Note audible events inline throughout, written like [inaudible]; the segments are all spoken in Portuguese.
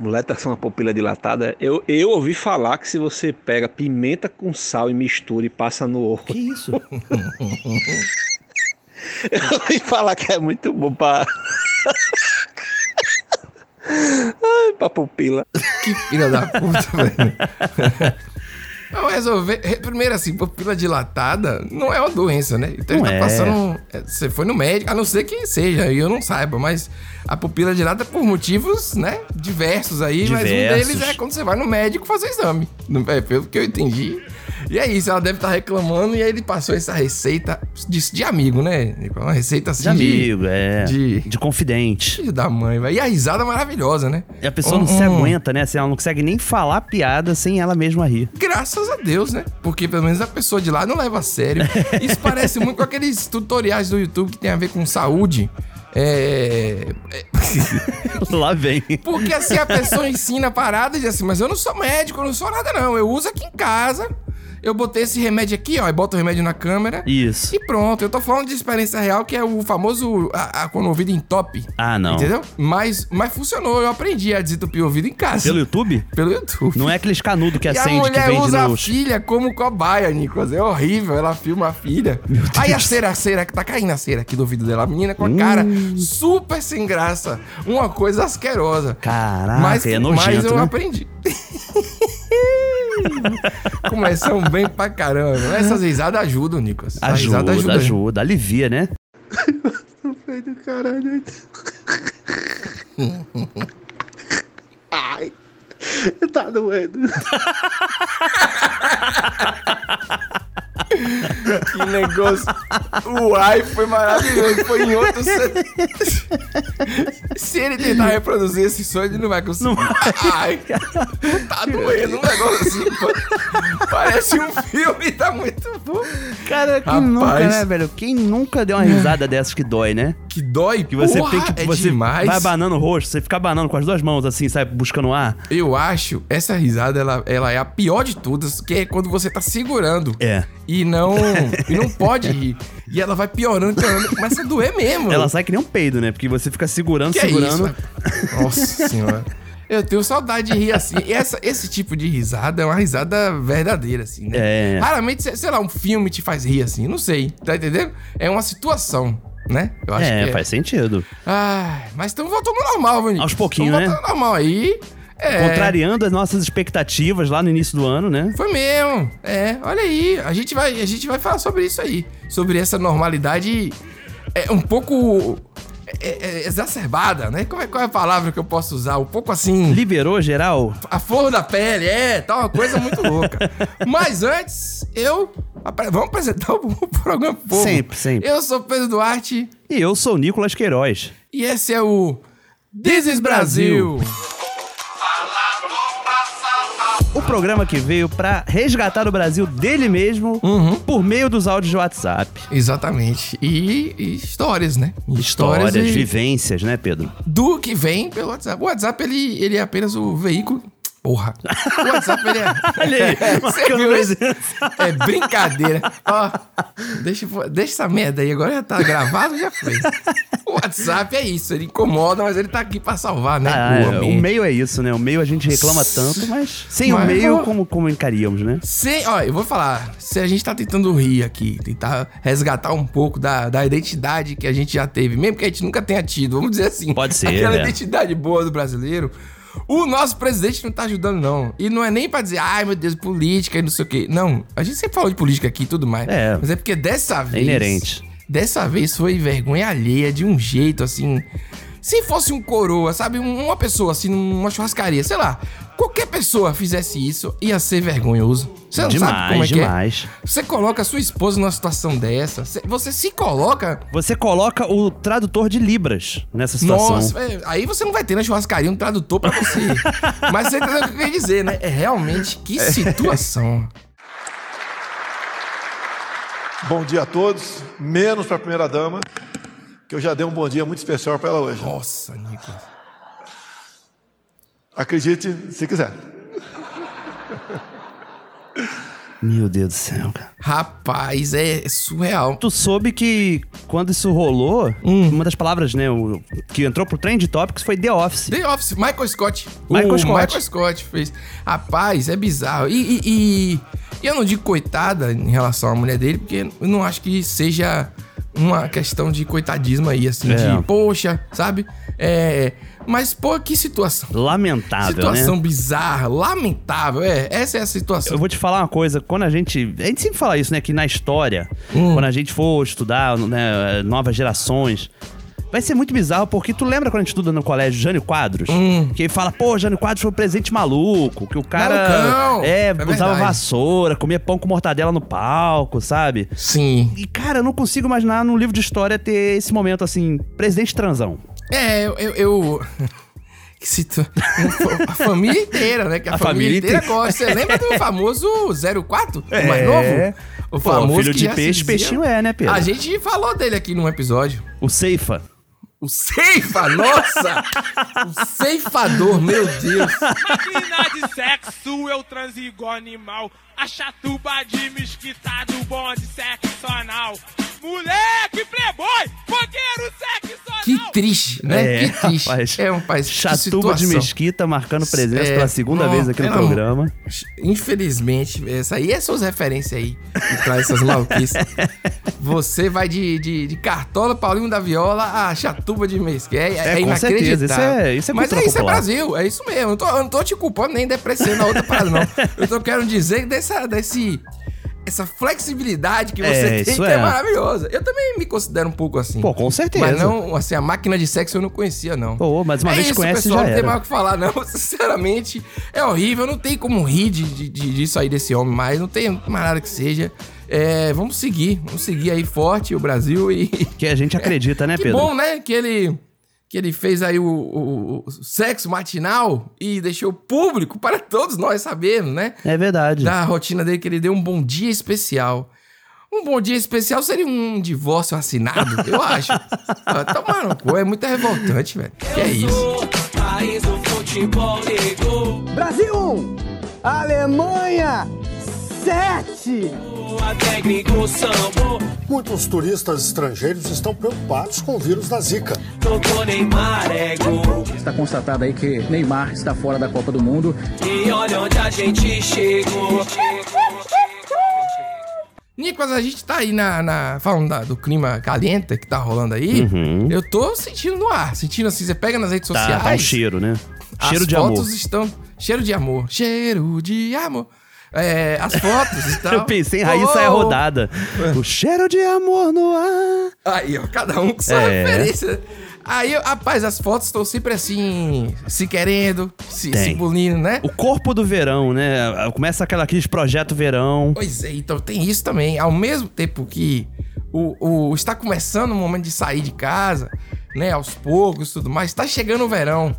Mulher tá com uma pupila dilatada. Eu, eu ouvi falar que se você pega pimenta com sal e mistura e passa no ovo. Que isso? [laughs] eu ouvi falar que é muito bom pra. [laughs] Ai, pra pupila. Que filha da puta, velho. [laughs] Vamos resolver. Primeiro, assim, pupila dilatada não é uma doença, né? Então Não ele tá é. passando. é, Você foi no médico, a não ser que seja, e eu não saiba, mas a pupila dilata por motivos, né? Diversos aí, mas um Diversos. deles é quando você vai no médico fazer exame. Não é pelo que eu entendi. E é isso, ela deve estar reclamando e aí ele passou essa receita de, de amigo, né? Uma receita assim De amigo, é. de- De confidente. Filho da mãe, velho. E a risada maravilhosa, né? E a pessoa não Um- se um- aguenta, né? Assim, ela não consegue nem falar piada sem ela mesma rir. Graças a Deus, né? Porque pelo menos a pessoa de lá não leva a sério. [laughs] Isso parece muito com aqueles tutoriais do YouTube que tem a ver com saúde. É. é- Lá vem. Porque assim a pessoa ensina a parada e diz assim: Mas eu não sou médico, eu não sou nada, não. Eu uso aqui em casa. Eu botei esse remédio aqui, ó, e boto o remédio na câmera. Isso. E pronto, eu tô falando de experiência real, que é o famoso a, a, quando o ouvido entope. Ah, não. Entendeu? Mas, mas funcionou, eu aprendi a desentupir o ouvido em casa. Pelo YouTube? Pelo YouTube. Não é aqueles canudos que E a acende que mulher vende usa a nos. filha como cobaia, Nicolas. É horrível. Ela filma a filha. Aí a cera, a cera, que tá caindo a cera aqui do ouvido dela. A menina com a cara Hum. super sem graça. Uma coisa asquerosa. Caraca, mas, é mas nojento, eu né? aprendi. [laughs] [laughs] Começam bem pra caramba. Essas risadas ajudam, Nicolas. Ajuda, risada ajuda, alivia, né? Ai do caralho. Ai. Tá doendo. [laughs] [laughs] Que negócio. O ai foi maravilhoso. Foi em outro. se- Se ele tentar reproduzir esse sonho, ele não vai conseguir. Ai, tá [laughs] doendo um negócio assim. pô. Parece um filme, tá muito bom. Cara, quem Rapaz. nunca, né, velho? Quem nunca deu uma risada dessas que dói, né? Que dói, Que você porra, tem que. é você demais. vai abanando o rosto, você fica abanando com as duas mãos assim, sabe? Buscando ar. Eu acho essa risada, ela, ela é a pior de todas, que é quando você tá segurando. É. E não, e não pode rir. E ela vai piorando, piorando, começa a doer mesmo. Ela sai que nem um peido, né? Porque você fica segurando, Que é segurando. isso? Nossa senhora. Eu tenho saudade de rir assim. E essa, esse tipo de risada é uma risada verdadeira, assim, né? É. Raramente, sei- lá, um filme te faz rir assim. Não sei. Tá entendendo? É uma situação, né? Eu acho é, que é. faz sentido. Ai, mas estamos voltando ao normal, Vinícius. Aos pouquinhos, Tamo né? voltando ao normal aí. É. Contrariando as nossas expectativas lá no início do ano, né? Foi mesmo. É, olha aí. A gente vai, a gente vai falar sobre isso aí. Sobre essa normalidade é um pouco é, é, exacerbada, né? Qual é, qual é a palavra que eu posso usar? Um pouco assim. Liberou geral? A flor da pele, é, tá uma coisa muito louca. [laughs] Mas antes, eu. Vamos apresentar [laughs] o programa pro povo. Sempre, sempre. Eu sou Pedro Duarte E eu sou o Nicolas Queiroz. e esse é o This is Brasil. O programa que veio pra resgatar o Brasil dele mesmo Uhum. por meio dos áudios de WhatsApp. Exatamente. E, e histórias, né? Histórias, e- vivências, né, Pedro? do que vem pelo WhatsApp. O WhatsApp, ele, ele é apenas o veículo. Porra. O WhatsApp, ele é. [laughs] Olha aí, [laughs] presença. É brincadeira. Ó, deixa, deixa essa merda aí. Agora já tá gravado, já foi. O WhatsApp é isso. Ele incomoda, mas ele tá aqui pra salvar, né? Ah, é, o meio é isso, né? O meio a gente reclama tanto, mas sem o Mas, meio, ó. como comunicaríamos, né? Se, ó, eu vou falar, se a gente tá tentando rir aqui, tentar resgatar um pouco da, da identidade que a gente já teve, mesmo que a gente nunca tenha tido, vamos dizer assim. Pode ser, Aquela né? identidade boa do brasileiro. O nosso presidente não tá ajudando, não. E não é nem pra dizer, ai meu Deus, política e não sei o quê. Não, a gente sempre falou de política aqui e tudo mais. É. Mas é porque dessa vez. inerente. Dessa vez foi vergonha alheia de um jeito assim. Se fosse um coroa, sabe? um- Uma pessoa assim, numa churrascaria, sei lá. Qualquer pessoa fizesse isso, ia ser vergonhoso. Você não sabe como é demais, que é. demais. Você coloca a sua esposa numa situação dessa, você- se coloca. Você coloca o tradutor de Libras nessa situação. Nossa, é, aí você não vai ter na churrascaria um tradutor pra você. [laughs] Mas você entendeu o que eu queria dizer, né? É realmente que situação. Bom dia a todos, menos para a primeira dama, que eu já dei um bom dia muito especial para ela hoje. Nossa, Nicolas. Acredite se quiser. Meu Deus do céu, cara. Rapaz, é surreal. Tu soube que quando isso rolou, uma das palavras, né, o, que entrou pro Trend Topics foi The Office. The Office, Michael Scott. Michael o Scott. Michael Scott fez. Rapaz, é bizarro. E, e- e- e eu não digo coitada em relação à mulher dele, porque eu não acho que seja uma questão de coitadismo aí, assim, É. de poxa, sabe? É. Mas, pô, que situação. Lamentável, situação né? bizarra, lamentável. É, essa é a situação. Eu vou te falar uma coisa, quando a gente. A gente sempre fala isso, né? Que na história, quando a gente for estudar né, novas gerações. Vai ser muito bizarro, porque tu lembra quando a gente estuda no colégio Jânio Quadros? Que ele fala, pô, Jânio Quadros foi um presente maluco, que o cara Malucão! é, É usava verdade. vassoura, comia pão com mortadela no palco, sabe? Sim. E, cara, eu não consigo imaginar num livro de história ter esse momento assim, presidente transão. É, eu. eu, eu- [laughs] que situ... A família inteira, né? Que a, A família, família inteira gosta. Você lembra do famoso 04? É. O mais novo? O Pô, famoso filho que de já se peixe, dizia- peixinho é, né, Pedro? A gente falou dele aqui num episódio. O Ceifa. O Ceifa, nossa! o ceifador, meu Deus. Máquina de sexo, eu transo igual animal. A chatuba de mesquita do bonde sexual. Moleque, playboy, fogueiro sexual. Que triste, né? É, que triste. rapaz. É um país. Chatuba de. Mesquita marcando presença É, pela segunda não, vez aqui no amor- programa. Infelizmente, essa aí é suas referências aí, que traz essas maluquices. [laughs] Você vai de, de, de Cartola, Paulinho da Viola, a Chatuba de Mesquita. É, é, com certeza, isso é- isso é Mas cultura é isso é popular. Brasil, é isso mesmo. Eu não tô, eu não tô te culpando nem depreciando a outra parada, não. Eu tô querendo dizer dessa, desse, essa flexibilidade que você É, tem, que é. é. maravilhosa. Eu também me considero um pouco assim. Pô, com certeza. Mas não, assim, a máquina de sexo eu não conhecia, não. Pô, mas uma é vez que isso, conhece, pessoal, já não tem mais o que falar, não. [laughs] Sinceramente, é horrível. Não tem como rir de, de, de- disso aí desse homem mais. Não tem mais nada que seja. É, vamos seguir. Vamos seguir aí forte o Brasil e. Que a gente acredita, né, [laughs] que Pedro? bom, né? Que ele. Que ele fez aí o, o- o sexo matinal e deixou público para todos nós sabermos, né? É verdade. Da rotina dele, que ele deu um bom dia especial. Um bom dia especial seria um divórcio assinado, eu [laughs] acho. Ah, Toma no cu, é muito revoltante, velho. Que é isso? País do futebol ligou. Brasil 1, Alemanha 7. Muitos turistas estrangeiros estão preocupados com o vírus da Zika. É. Está constatado aí que Neymar está fora da Copa do Mundo. E olha onde a gente chegou. Nicolas, a gente tá aí na. na- falando da- do clima caliente que tá rolando aí. Eu tô sentindo no ar. Sentindo assim, você pega nas redes Tá, sociais. tá um cheiro, né? As Cheiro de fotos amor. estão. Cheiro de amor. Cheiro de amor. É, as fotos e [laughs] tal. Eu pensei em é Oh! rodada. [laughs] O cheiro de amor no ar. Aí, ó, cada um com sua É. referência. Aí, rapaz, as fotos estão sempre assim, se querendo, se, Tem. se bulindo, né? O corpo do verão, né? Começa aquela aquele projeto verão. Pois é, então tem isso também. Ao mesmo tempo que o, o- está começando o momento de sair de casa, né? Aos poucos e tudo mais, está chegando o verão.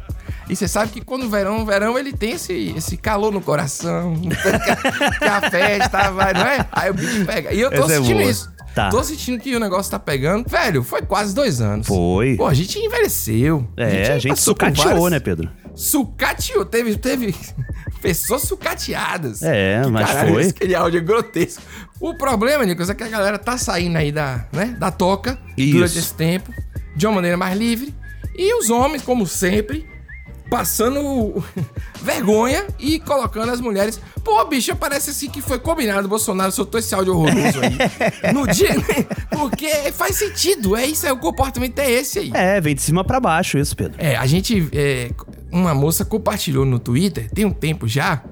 E você sabe que quando o verão, o verão ele tem esse, esse calor no coração, [laughs] que a festa vai, não é? Aí o bicho pega. E eu tô Essa é sentindo boa. isso. Tá. Tô sentindo que o negócio tá pegando. Velho, foi quase dois anos. Foi. Pô, a gente envelheceu. É, a gente passou por sucateou, várias- né, Pedro? Sucateou, teve, teve [laughs] pessoas sucateadas. É, mas caralho, foi. Aquele áudio é grotesco. O problema, Nicolas, é que a galera tá saindo aí da, né, da toca Isso. durante esse tempo, de uma maneira mais livre. E os homens, como sempre, passando [laughs] vergonha e colocando as mulheres. Pô, bicho, parece assim que foi combinado. O Bolsonaro soltou esse áudio horroroso aí. [laughs] no dia, né? Porque faz sentido. É isso, é o comportamento é esse aí. É, vem de cima pra baixo isso, Pedro. É, a gente. é, uma moça compartilhou no Twitter, tem um tempo já,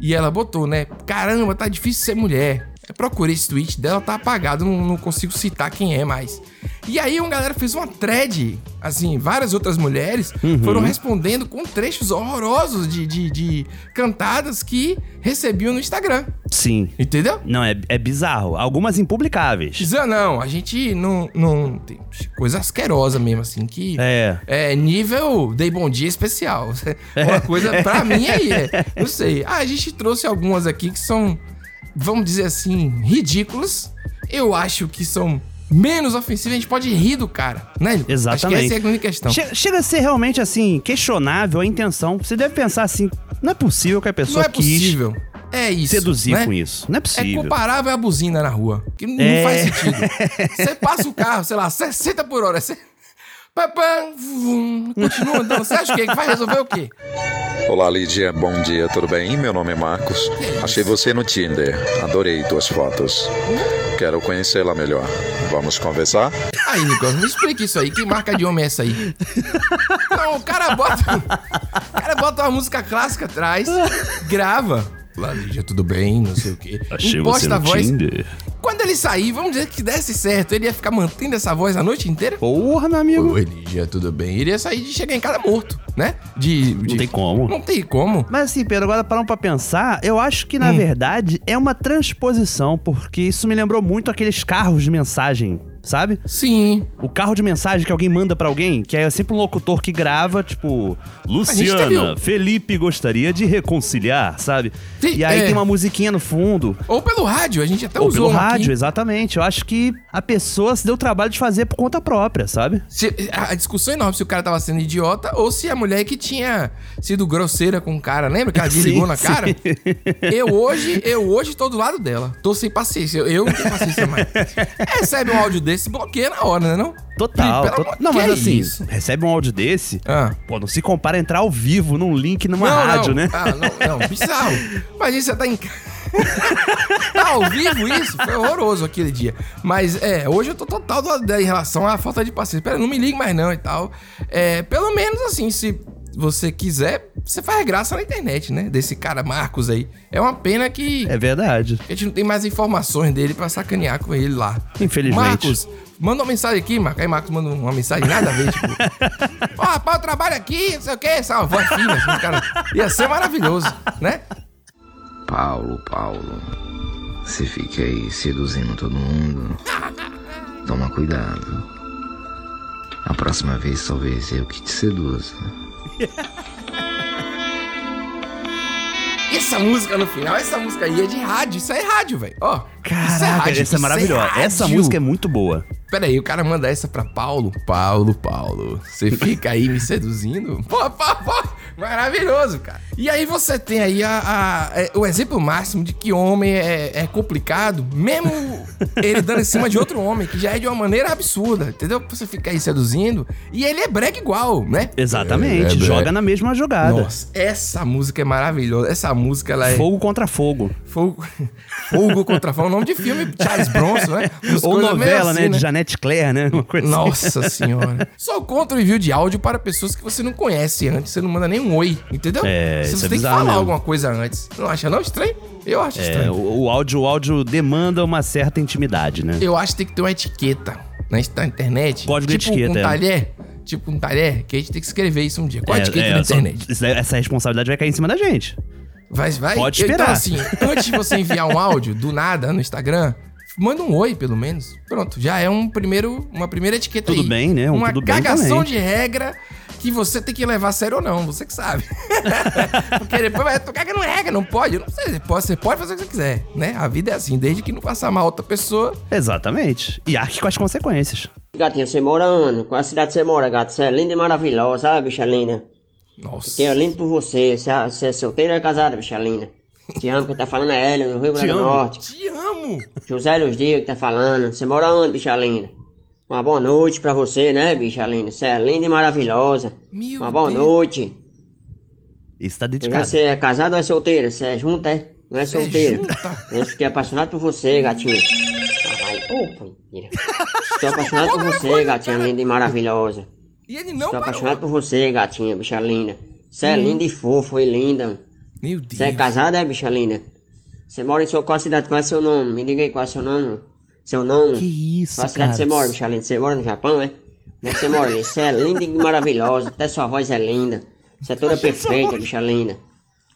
e ela botou, né? Caramba, tá difícil ser mulher. Eu procurei esse tweet dela, tá apagado, não, não consigo citar quem é mais. E aí uma galera fez uma thread, assim, várias outras mulheres foram respondendo com trechos horrorosos de, de, de cantadas que recebiam no Instagram. Sim. Entendeu? Não, é, é bizarro. Algumas impublicáveis. Dizia, não, a gente não. não tem coisa asquerosa mesmo, assim, que. É. É nível Dei Bom Dia especial. [laughs] Uma coisa, pra mim, aí é. Não sei. Ah, a gente trouxe algumas aqui que são, vamos dizer assim, ridículas. Eu acho que são menos ofensivas. A gente pode rir do cara, né? Acho que Exatamente. essa é a grande questão. Che- chega a ser realmente assim, questionável a intenção. Você deve pensar assim: não é possível que a Não pessoa é quis. possível. É isso. seduzir né? com isso. Não é É possível. comparável à buzina na rua. Que não É. faz sentido. [laughs] Você passa o carro, sei lá, 60 por hora. Você. Papam, vum, continua andando. Você acha que vai resolver o quê? Olá, Lídia. Bom dia, tudo bem? Meu nome é Marcos. Achei você no Tinder. Adorei tuas fotos. Quero conhecê-la melhor. Vamos conversar? Aí, Nicolas, me explica isso aí. Que marca de homem é essa aí? Não, o cara bota. O cara bota uma música clássica atrás, grava. Olá, Lídia, tudo bem? Não sei o quê. Achei você Imposta a no voz. Tinder. Quando ele sair, vamos dizer que desse certo, ele ia ficar mantendo essa voz a noite inteira? Porra, meu amigo. Oi, Lídia, tudo bem? Ele ia sair de chegar em casa morto, né? De. de- Não tem como. Não tem como. Mas assim, Pedro, agora parando pra pensar, eu acho que na verdade é uma transposição, porque isso me lembrou muito aqueles carros de mensagem, sabe? Sim. O carro de mensagem que alguém manda pra alguém, que é sempre um locutor que grava, tipo, Luciana, Felipe gostaria de reconciliar, sabe? Sim, e aí é. tem uma musiquinha no fundo. Ou pelo rádio, a gente até Ou usou pelo um aqui. rádio, exatamente. Eu acho que a pessoa se deu o trabalho de fazer por conta própria, sabe? Se- a discussão é enorme se o cara tava sendo idiota ou se a mulher que tinha sido grosseira com o cara, lembra que ela [laughs] desligou na cara? sim. Eu hoje, eu hoje tô do lado dela. Tô sem paciência. Eu, eu não tenho paciência mais. [laughs] Recebe um áudio desse, bloqueia na hora, né não? Total. To- Não, mas é assim, isso? recebe um áudio desse, Ah. pô, não se compara a entrar ao vivo num link numa não, rádio, não. né? Ah, não, não, bizarro. Imagina você tá em casa. Tá ao vivo isso? Foi horroroso aquele dia. Mas é, hoje eu tô total do em relação à falta de paciência. Pera, não me ligue mais não e tal. É, pelo menos assim, se você quiser, você faz graça na internet, né? Desse cara Marcos aí. É uma pena que É verdade. a gente não tem mais informações dele pra sacanear com ele lá. Infelizmente. Marcos, manda uma mensagem aqui, Marcos. Aí Marcos manda uma mensagem nada a ver, tipo... Ó, rapaz, eu trabalho aqui, não sei o quê. Voz fina, assim, cara. Ia ser maravilhoso, né? Paulo, Paulo, você fica aí seduzindo todo mundo. Toma cuidado. A próxima vez talvez eu que te seduza. E essa música no final, essa música aí é de rádio. Isso aí é rádio, velho. Ó, isso é Caraca, rádio, essa isso é maravilhosa. Essa rádio. música é muito boa. Pera aí, o cara manda essa pra Paulo. Paulo, Paulo, você fica aí me seduzindo? Pô, pô, pô, maravilhoso, cara. E aí você tem aí a, a- é, o exemplo máximo de que homem é, é complicado, mesmo ele dando em cima de outro homem, que já é de uma maneira absurda, entendeu? Você fica aí seduzindo e ele é brega igual, né? Exatamente. É, é, joga é. na mesma jogada. Nossa, essa música é maravilhosa. Essa música, ela é... Fogo contra fogo. Fogo, [laughs] fogo contra fogo. O nome de filme, Charles Bronson, né? Ou novela, assim, né? De Janete Claire, né? Coisa assim. Nossa [laughs] senhora. Sou contra o envio de áudio para pessoas que você não conhece antes. Você não manda nem um oi, entendeu? É, você isso é tem que falar mesmo. alguma coisa antes. Não acha não estranho? Eu acho É, estranho. o, o áudio, o áudio demanda uma certa intimidade, né? Eu acho que tem que ter uma etiqueta na, na internet. Código de tipo etiqueta, um é. talher. Tipo um talher, que a gente tem que escrever isso um dia. Qual a É, etiqueta é, na só- internet? daí- essa responsabilidade vai cair em cima da gente. Vai, vai. Pode Então, esperar. assim, antes de você enviar um áudio do nada no Instagram, manda um oi, pelo menos. Pronto, já é um primeiro, uma primeira etiqueta Tudo aí. bem, né? Um uma tudo cagação de regra que você tem que levar a sério ou não, você que sabe. [laughs] Porque depois vai, tu caga não regra, não pode. Eu não sei, você pode, você pode fazer o que você quiser, né? A vida é assim, desde que não faça mal a outra pessoa. Exatamente. E arque com as consequências. Gatinho, você mora onde? Qual cidade você mora, gato? Você é linda e maravilhosa, sabe, bicha linda? Nossa. Que é lindo por você. Você é, você é solteira ou é casada, bicha linda? Te amo, quem tá falando é Hélio, do Rio Grande do. Norte. Te amo. José Luz Dias que tá falando. Você mora onde, bicha linda? Uma boa noite pra você, né, bicha linda? Você é linda e maravilhosa. Meu Uma boa Deus. noite. Tá Já dedicado. Você é casado ou é solteira? Você é junta, é? Não é solteira? junta? Eu fiquei apaixonado por você, gatinho. Caralho. Opa, mentira. Estou apaixonado por você, gatinha linda e maravilhosa. E ele não Estou parou. apaixonado por você, gatinha, bicha linda. Você é linda e fofo e linda. Meu Deus. Você é casada, é, bicha linda? Você mora em sua qual cidade? Qual é seu nome? Me diga aí qual é seu nome. Seu nome? Que isso, Qual cidade cara? você mora, bicha linda? Você mora no Japão, é? Onde é você mora? ali? Você é linda e maravilhosa. Até sua voz é linda. Você é toda perfeita, bicha linda.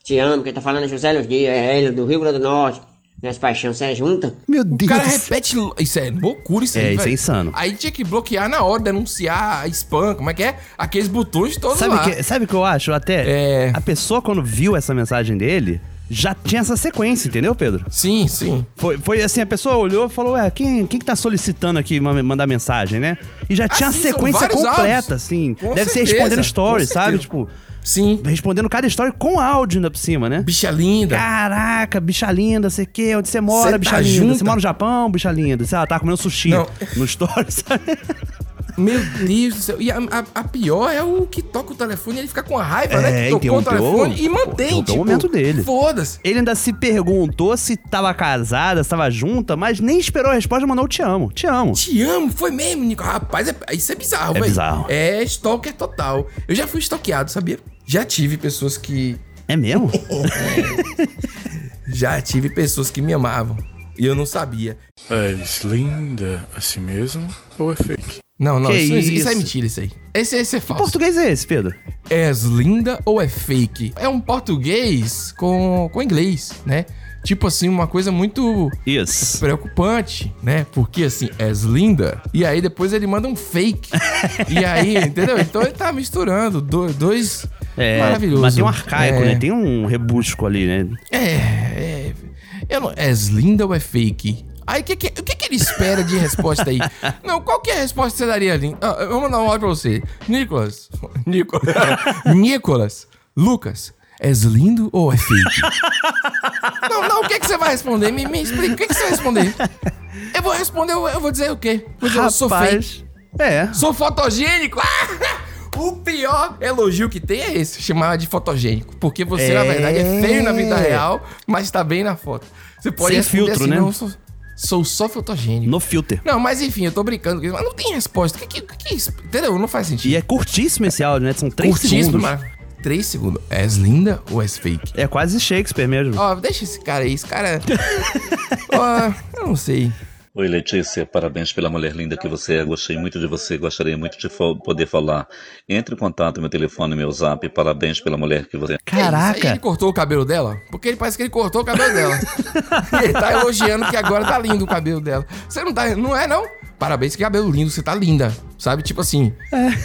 Te amo. Quem tá falando é José Luz Dias, é Hélio, do Rio Grande do Norte. Minhas paixões, você é junta? Meu O Deus. cara do céu. repete. Isso é loucura isso É, aí. isso é velho. insano. Aí tinha que bloquear na hora, denunciar spam, como é que é? Aqueles botões todos Sabe lá. o que, sabe o que eu acho? Até É. a pessoa, quando viu essa mensagem dele, já tinha essa sequência, entendeu, Pedro? Sim, sim. Foi, foi assim, a pessoa olhou e falou, ué, quem, quem que tá solicitando aqui ma- mandar mensagem, né? E já tinha a sim, são sequência completa, áudios. assim. Com Deve ser certeza, respondendo com stories, sabe? Tipo, Sim. respondendo cada story com áudio ainda por cima, né? Bicha linda. Caraca, bicha linda, sei o quê, onde você mora, Cê bicha tá linda. Você mora no Japão, bicha linda. Sei lá, tá comendo sushi Não. no stories, [laughs] sabe? Meu Deus do céu. E a, a- a pior é o que toca o telefone e ele fica com a raiva, né? É, Que tocou o interrompeu. telefone e mantém, Interrompeu tipo, o momento dele. Foda-se. Ele ainda se perguntou se tava casada, se tava junta, mas nem esperou a resposta e mandou te amo, te amo. Te amo, foi mesmo, Nico. Rapaz, é- isso é bizarro, É velho. bizarro. É stalker total. Eu já fui stalkeado, sabia? Já tive pessoas que. É mesmo? [laughs] Já tive pessoas que me amavam. E eu não sabia. É linda assim mesmo ou é fake? Não, não, Que isso, isso- isso é mentira, isso aí. Esse, esse é Que falso. português é esse, Pedro? É linda ou é fake? É um português com, com inglês, né? Tipo assim, uma coisa muito Isso. preocupante, né? Porque assim, és linda. E aí depois ele manda um fake. [laughs] e aí, entendeu? Então ele tá misturando do- dois É, maravilhoso. mas tem um arcaico, É. né? Tem um rebusco ali, né? É, é. Eu não, és linda ou é fake? Aí o que, que- que, que ele espera de resposta aí? [laughs] Não, qual que é a resposta que você daria ali? Ah, eu vou mandar um áudio pra você. Nicolas. [laughs] Nicolas. [laughs] Nicolas. Lucas. És lindo ou é fake? não, não, o que, que você vai responder? Me, me explica. O que, que você vai responder? Eu vou responder, eu, eu vou dizer o quê? Vou dizer, eu sou fake. É. Sou fotogênico? O pior elogio que tem é esse, chamar de fotogênico. Porque você, na É. verdade, é feio na vida real, mas tá bem na foto. Você pode Sem filtro, assim, né? Não, sou, sou só fotogênico. No filter. Não, mas enfim, eu tô brincando, mas não tem resposta. O que, que, que é isso? Entendeu? Não faz sentido. E é curtíssimo esse áudio, né? São três Curtíssimo, segundos. mas... Três segundos. És linda ou és fake? É quase Shakespeare mesmo. Ó, deixa esse cara aí. Esse cara... [laughs] Ó, eu não sei. Oi, Letícia, parabéns pela mulher linda que você é. Gostei muito de você, gostaria muito de fo- poder falar. Entre em contato, meu telefone, meu zap. Parabéns pela mulher que você é. Aí ele cortou o cabelo dela? Porque ele parece que ele cortou o cabelo dela. [laughs] ele tá elogiando que agora tá lindo o cabelo dela. Você não tá. Não é, não? Parabéns, que cabelo lindo, você tá linda. Sabe? Tipo assim.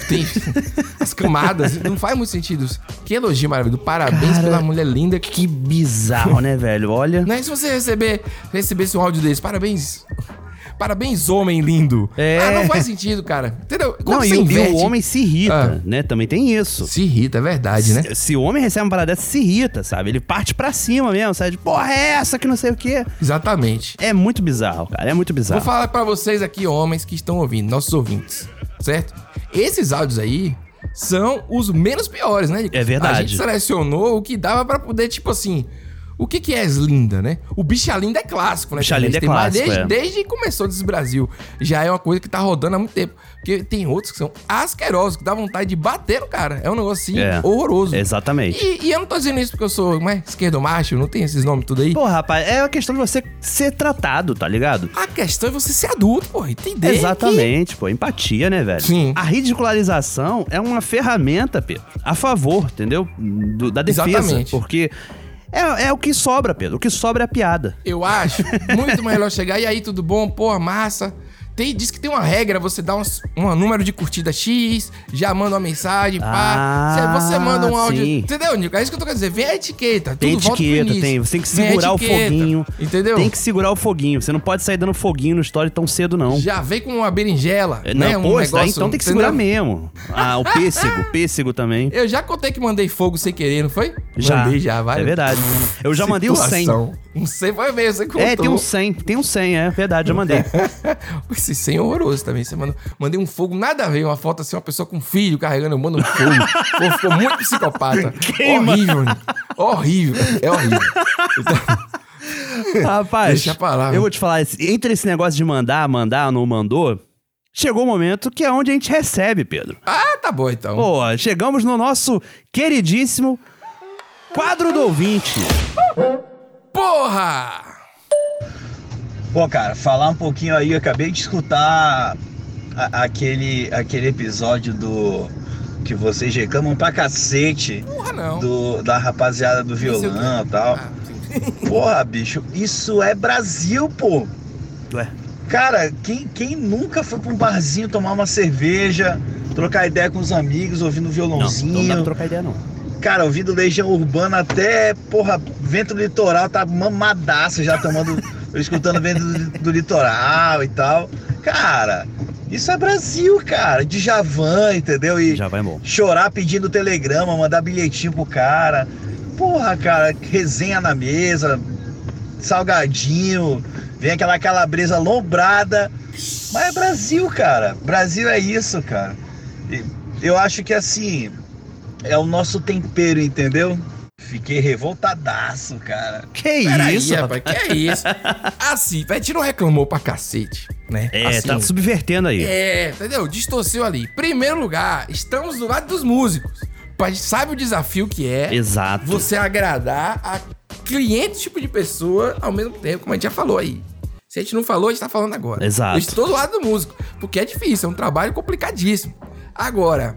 Tem [laughs] as camadas. Não faz muito sentido. Que elogio maravilhoso. Parabéns Cara, pela mulher linda. Que bizarro, né, velho? Olha. Não é se você receber, recebesse um áudio desse. Parabéns. Parabéns, homem lindo. É. Ah, não faz sentido, cara. Entendeu? Quando Não, e, você o- e inverte- o homem se irrita, Ah. né? Também tem isso. Se irrita, é verdade, né? Se, se o homem recebe uma parada dessa, se irrita, sabe? Ele parte pra cima mesmo, sabe? De, Porra, é essa que não sei o quê. Exatamente. É muito bizarro, cara. É muito bizarro. Vou falar pra vocês aqui, homens que estão ouvindo, nossos ouvintes, certo? Esses áudios aí são os menos piores, né? É verdade. A gente selecionou o que dava pra poder, tipo assim. O que que é Slinda, né? O Bicha Linda é clássico, né? Bicha Linda é clássico, desde, é. desde que começou desse Brasil. Já é uma coisa que tá rodando há muito tempo. Porque tem outros que são asquerosos, que dá vontade de bater no cara. É um negocinho É. horroroso. Exatamente. E, e eu não tô dizendo isso porque eu sou mais esquerdo macho, não tem esses nomes tudo aí. Pô, rapaz, é a questão de você ser tratado, tá ligado? A questão é você ser adulto, pô, entender. Exatamente, pô. Empatia, né, velho? Sim. A ridicularização é uma ferramenta, Pedro, a favor, entendeu? Do- da defesa. Exatamente. Porque é, é o que sobra, Pedro. O que sobra é a piada. Eu acho muito melhor [laughs] chegar e aí, tudo bom? Porra, massa. Tem, diz que tem uma regra, você dá um número de curtida X, já manda uma mensagem, pá. Ah, Você- você manda um áudio. sim. Entendeu, Nico? É isso que eu tô querendo dizer. Vem a etiqueta. Tem tudo etiqueta, tem. Você tem que segurar o foguinho. Entendeu? Tem que segurar o foguinho. Você não pode sair dando foguinho no story tão cedo, não. Já vem com uma berinjela. É, né? Não, um pô, negócio, então tem que entendeu? segurar mesmo. Ah, o [laughs] pêssego, pêssego também. Eu já contei que mandei fogo sem querer, não foi? Já. Mandei já, vai. É verdade. Eu já mandei o 100. Um 100 foi mesmo, você contou. É, tem um 100. Tem um 100, é verdade, já mandei. [laughs] Esse 100 é horroroso também. Você mandou, mandei um fogo, nada a ver. Uma foto assim, uma pessoa com um filho carregando, eu mando um fogo. Pô, ficou muito psicopata. [laughs] Queima. Horrível, Nico. Horrível. É horrível. [laughs] Rapaz, Deixa pra lá, eu mano. vou te falar, entre esse negócio de mandar, mandar, não mandou, chegou o momento que é onde a gente recebe, Pedro. Ah, tá bom então. Pô, chegamos no nosso queridíssimo quadro do ouvinte. Porra! Pô, cara, falar um pouquinho aí, eu acabei de escutar a- aquele, aquele episódio do. que vocês reclamam pra cacete Porra, não. do, da rapaziada do violão e tal. [laughs] Porra, bicho, isso é Brasil, pô. Ué. Cara, quem, quem nunca foi pra um barzinho tomar uma cerveja, trocar ideia com os amigos, ouvindo um Não, violãozinho? não dá pra trocar ideia, não. Cara, ouvindo Legião Urbana até, porra, vento do litoral, tá mamadaço já tomando, [laughs] escutando vento do, do litoral e tal. Cara, isso é Brasil, cara. De Javan, entendeu? E Já vai bom. chorar pedindo telegrama, mandar bilhetinho pro cara. Porra, cara, resenha na mesa, salgadinho, vem aquela calabresa lombrada. Mas é Brasil, cara. Brasil é isso, cara. E Eu acho que assim, é o nosso tempero, entendeu? Fiquei revoltadaço, cara. Que Peraí, isso, rapaz, que é isso? [laughs] Assim, a gente não reclamou pra cacete, né? É, Assim, tá subvertendo aí. É, entendeu? Distorceu ali. Primeiro lugar, estamos do lado dos músicos. A gente sabe o desafio que é Exato. você agradar a cliente tipo de pessoa ao mesmo tempo, como a gente já falou aí. Se a gente não falou, a gente tá falando agora. Exato. Eu estou do lado do músico, porque é difícil, é um trabalho complicadíssimo. Agora,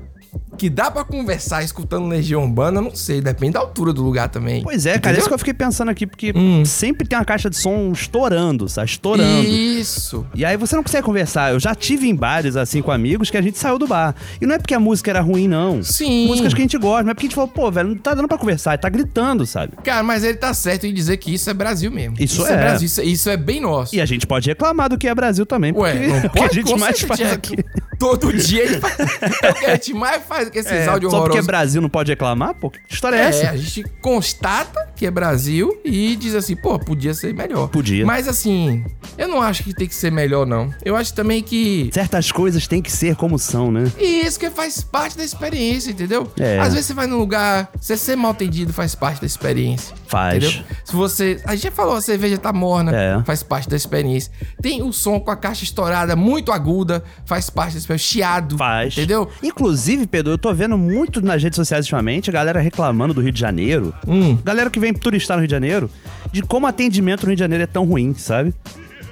que dá pra conversar escutando Legião Urbana, não sei, depende da altura do lugar também. Pois é, cara, Entendeu? isso que eu fiquei pensando aqui, porque Hum. sempre tem uma caixa de som estourando, sabe? Estourando. Isso. E aí você não consegue conversar. Eu já tive em bares, assim, com amigos que a gente saiu do bar. E não é porque a música era ruim, não. Sim. Músicas que a gente gosta, mas é porque a gente falou, pô, velho, não tá dando pra conversar, ele tá gritando, sabe? Cara, mas ele tá certo em dizer que isso é Brasil mesmo. Isso é. Brasil, isso, é- isso é bem nosso. E a gente pode reclamar do que é Brasil também, porque Ué, não é [laughs] o que a pode? gente mais faz é aqui. Todo dia ele faz. [laughs] É o que a gente mais faz com esses É, áudios só porque é horrorosos. Brasil não pode reclamar? Pô, que história é, É, essa? a gente constata que é Brasil e diz assim, pô, podia ser melhor. Podia. Mas assim, eu não acho que tem que ser melhor, não. Eu acho também que. Certas coisas têm que ser como são, né? E isso que faz parte da experiência, entendeu? É. Às vezes você vai num lugar, você ser mal atendido faz parte da experiência. Faz. Entendeu? Se você. A gente já falou, a cerveja tá morna, É. faz parte da experiência. Tem o som com a caixa estourada, muito aguda, faz parte da experiência. Chiado. Faz. Entendeu? Inclusive, Pedro, eu tô vendo muito nas redes sociais ultimamente a galera reclamando do Rio de Janeiro. Hum. Galera que vem turistar no Rio de Janeiro, de como o atendimento no Rio de Janeiro é tão ruim, sabe?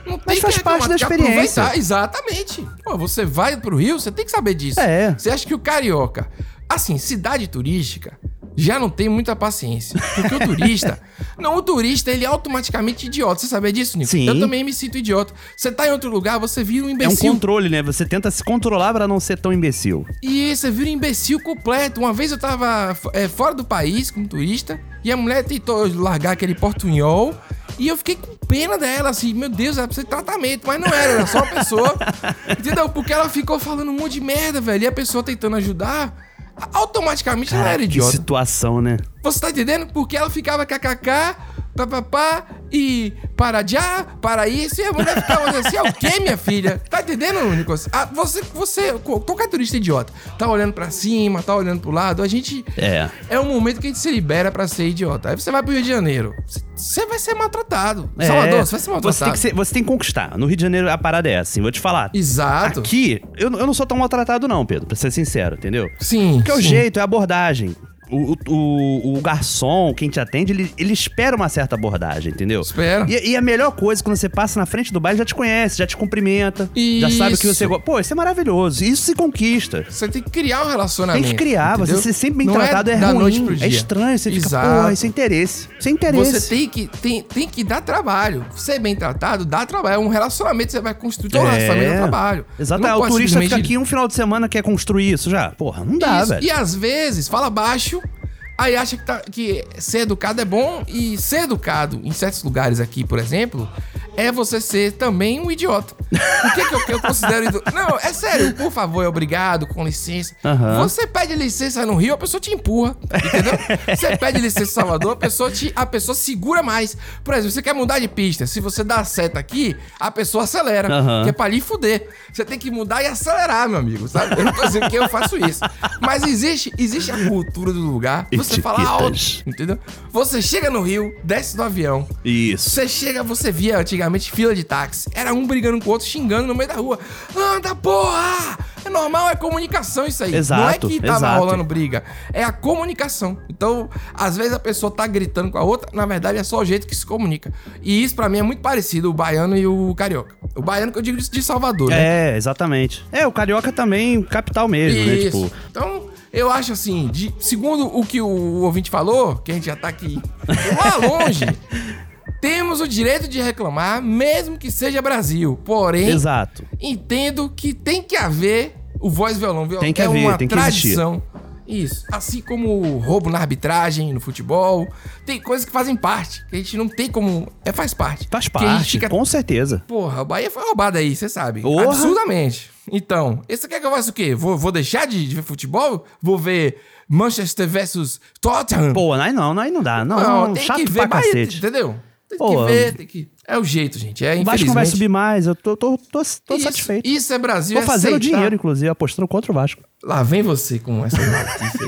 Não tem Mas que faz parte da experiência. aproveitar, Exatamente. Pô, você vai pro Rio, você tem que saber disso. É. Você acha que o carioca, assim, cidade turística, já não tem muita paciência. Porque o turista. [laughs] não, o turista, ele é automaticamente idiota. Você sabia disso, Nico? Sim. Eu também me sinto idiota. Você tá em outro lugar, você vira um É um imbecil. controle, né? Você tenta se controlar pra não ser tão imbecil. E você vira um imbecil completo. Uma vez eu tava é, fora do país como turista e a mulher tentou largar aquele portunhol e eu fiquei com pena dela, assim, meu Deus, ela precisa de tratamento, mas não era, era só uma pessoa. [laughs] entendeu? Porque ela ficou falando um monte de merda, velho, e a pessoa tentando ajudar, automaticamente ela era que idiota. situação, né? Você tá entendendo? Porque ela ficava kkk, papapá, e para já, para isso, e a mulher ficava olhando assim, é o quê, minha filha? Tá entendendo, Nicolas? Ah, você, você, qualquer turista idiota, tá olhando pra cima, tá olhando pro lado, a gente... É. É um momento que a gente se libera pra ser idiota. Aí você vai pro Rio de Janeiro, você vai ser maltratado. É, Salvador, você vai ser maltratado. Você tem, que ser- você tem que conquistar. No Rio de Janeiro a parada é assim, vou te falar. Exato. Aqui, eu, eu não sou tão maltratado, não, Pedro, pra ser sincero, entendeu? Sim. Porque é o sim. jeito, é a abordagem. O, o, o- o garçom, quem te atende, ele, ele espera uma certa abordagem, entendeu? Espera. E, e a melhor coisa, quando você passa na frente do baile, já te conhece, já te cumprimenta, já sabe o que você Isso. gosta. Pô, isso é maravilhoso. Isso se conquista. Você tem que criar um relacionamento. Tem que criar, você entendeu? ser sempre bem Não tratado é, noite ruim. É estranho, você fica, Exato. pô, isso é interesse. Isso é interesse. Você tem que, tem, tem que dar trabalho. Ser bem tratado, dá trabalho. É um relacionamento que você vai construir. Relacionamento é trabalho. Exato, Não é, o turista fica aqui um final de semana quer construir isso já. Porra, não dá, Isso. velho. E às vezes fala baixo, aí acha que, tá, que ser educado é bom. E ser educado em certos lugares aqui, por exemplo, é você ser também um idiota. O que, que eu, eu considero idiota? [laughs] Não, é sério, por favor, obrigado, com licença. Aham. Você pede licença no Rio, a pessoa te empurra, entendeu? [laughs] você pede licença em Salvador, a pessoa, te, a pessoa segura mais. Por exemplo, você quer mudar de pista, se você dá a seta aqui, a pessoa acelera, Aham. que é pra lhe fuder. Você tem que mudar e acelerar, meu amigo, sabe? Eu não tô dizendo que eu faço isso. Mas existe, existe a cultura do lugar. Você fala alto, entendeu? Você chega no Rio, desce do avião. Isso. Você chega, você via antigamente fila de táxi. Era um brigando com o outro, xingando no meio da rua. Anda, porra! É normal, é comunicação isso aí. Não é Exato, que tava exato. rolando briga. É a comunicação. Então, às vezes a pessoa tá gritando com a outra, na verdade é só o jeito que se comunica. E isso pra mim é muito parecido, o baiano e o carioca. O baiano que eu digo de Salvador, né? É, exatamente. É, o carioca também, capital mesmo, né? Isso. Tipo, Então, eu acho assim, de, segundo o que o ouvinte falou, que a gente já tá aqui lá longe, [laughs] temos o direito de reclamar, mesmo que seja Brasil. Porém, exato. entendo que tem que haver o voz violão. violão Tem que é haver, uma tem que tradição. Isso. Assim como roubo na arbitragem, no futebol. Tem coisas que fazem parte. Que a gente não tem como. É, faz parte. Faz a parte, fica- com certeza. Porra, o Bahia foi roubado aí, você sabe. Porra. Absurdamente. Então, esse quer que eu faça o quê? Vou, vou deixar de, de ver futebol? Vou ver Manchester versus Tottenham? Pô, aí não, aí não dá. Não, tem chato que ver pra Bahia, cacete. entendeu? Tem Pô, que ver, tem que... É o jeito, gente. É, O Vasco não vai subir mais, eu tô, tô, tô, tô Isso- satisfeito. Isso é Brasil. Tô é fazendo aceitar. dinheiro, inclusive, apostando contra o Vasco. Lá vem você com essa notícia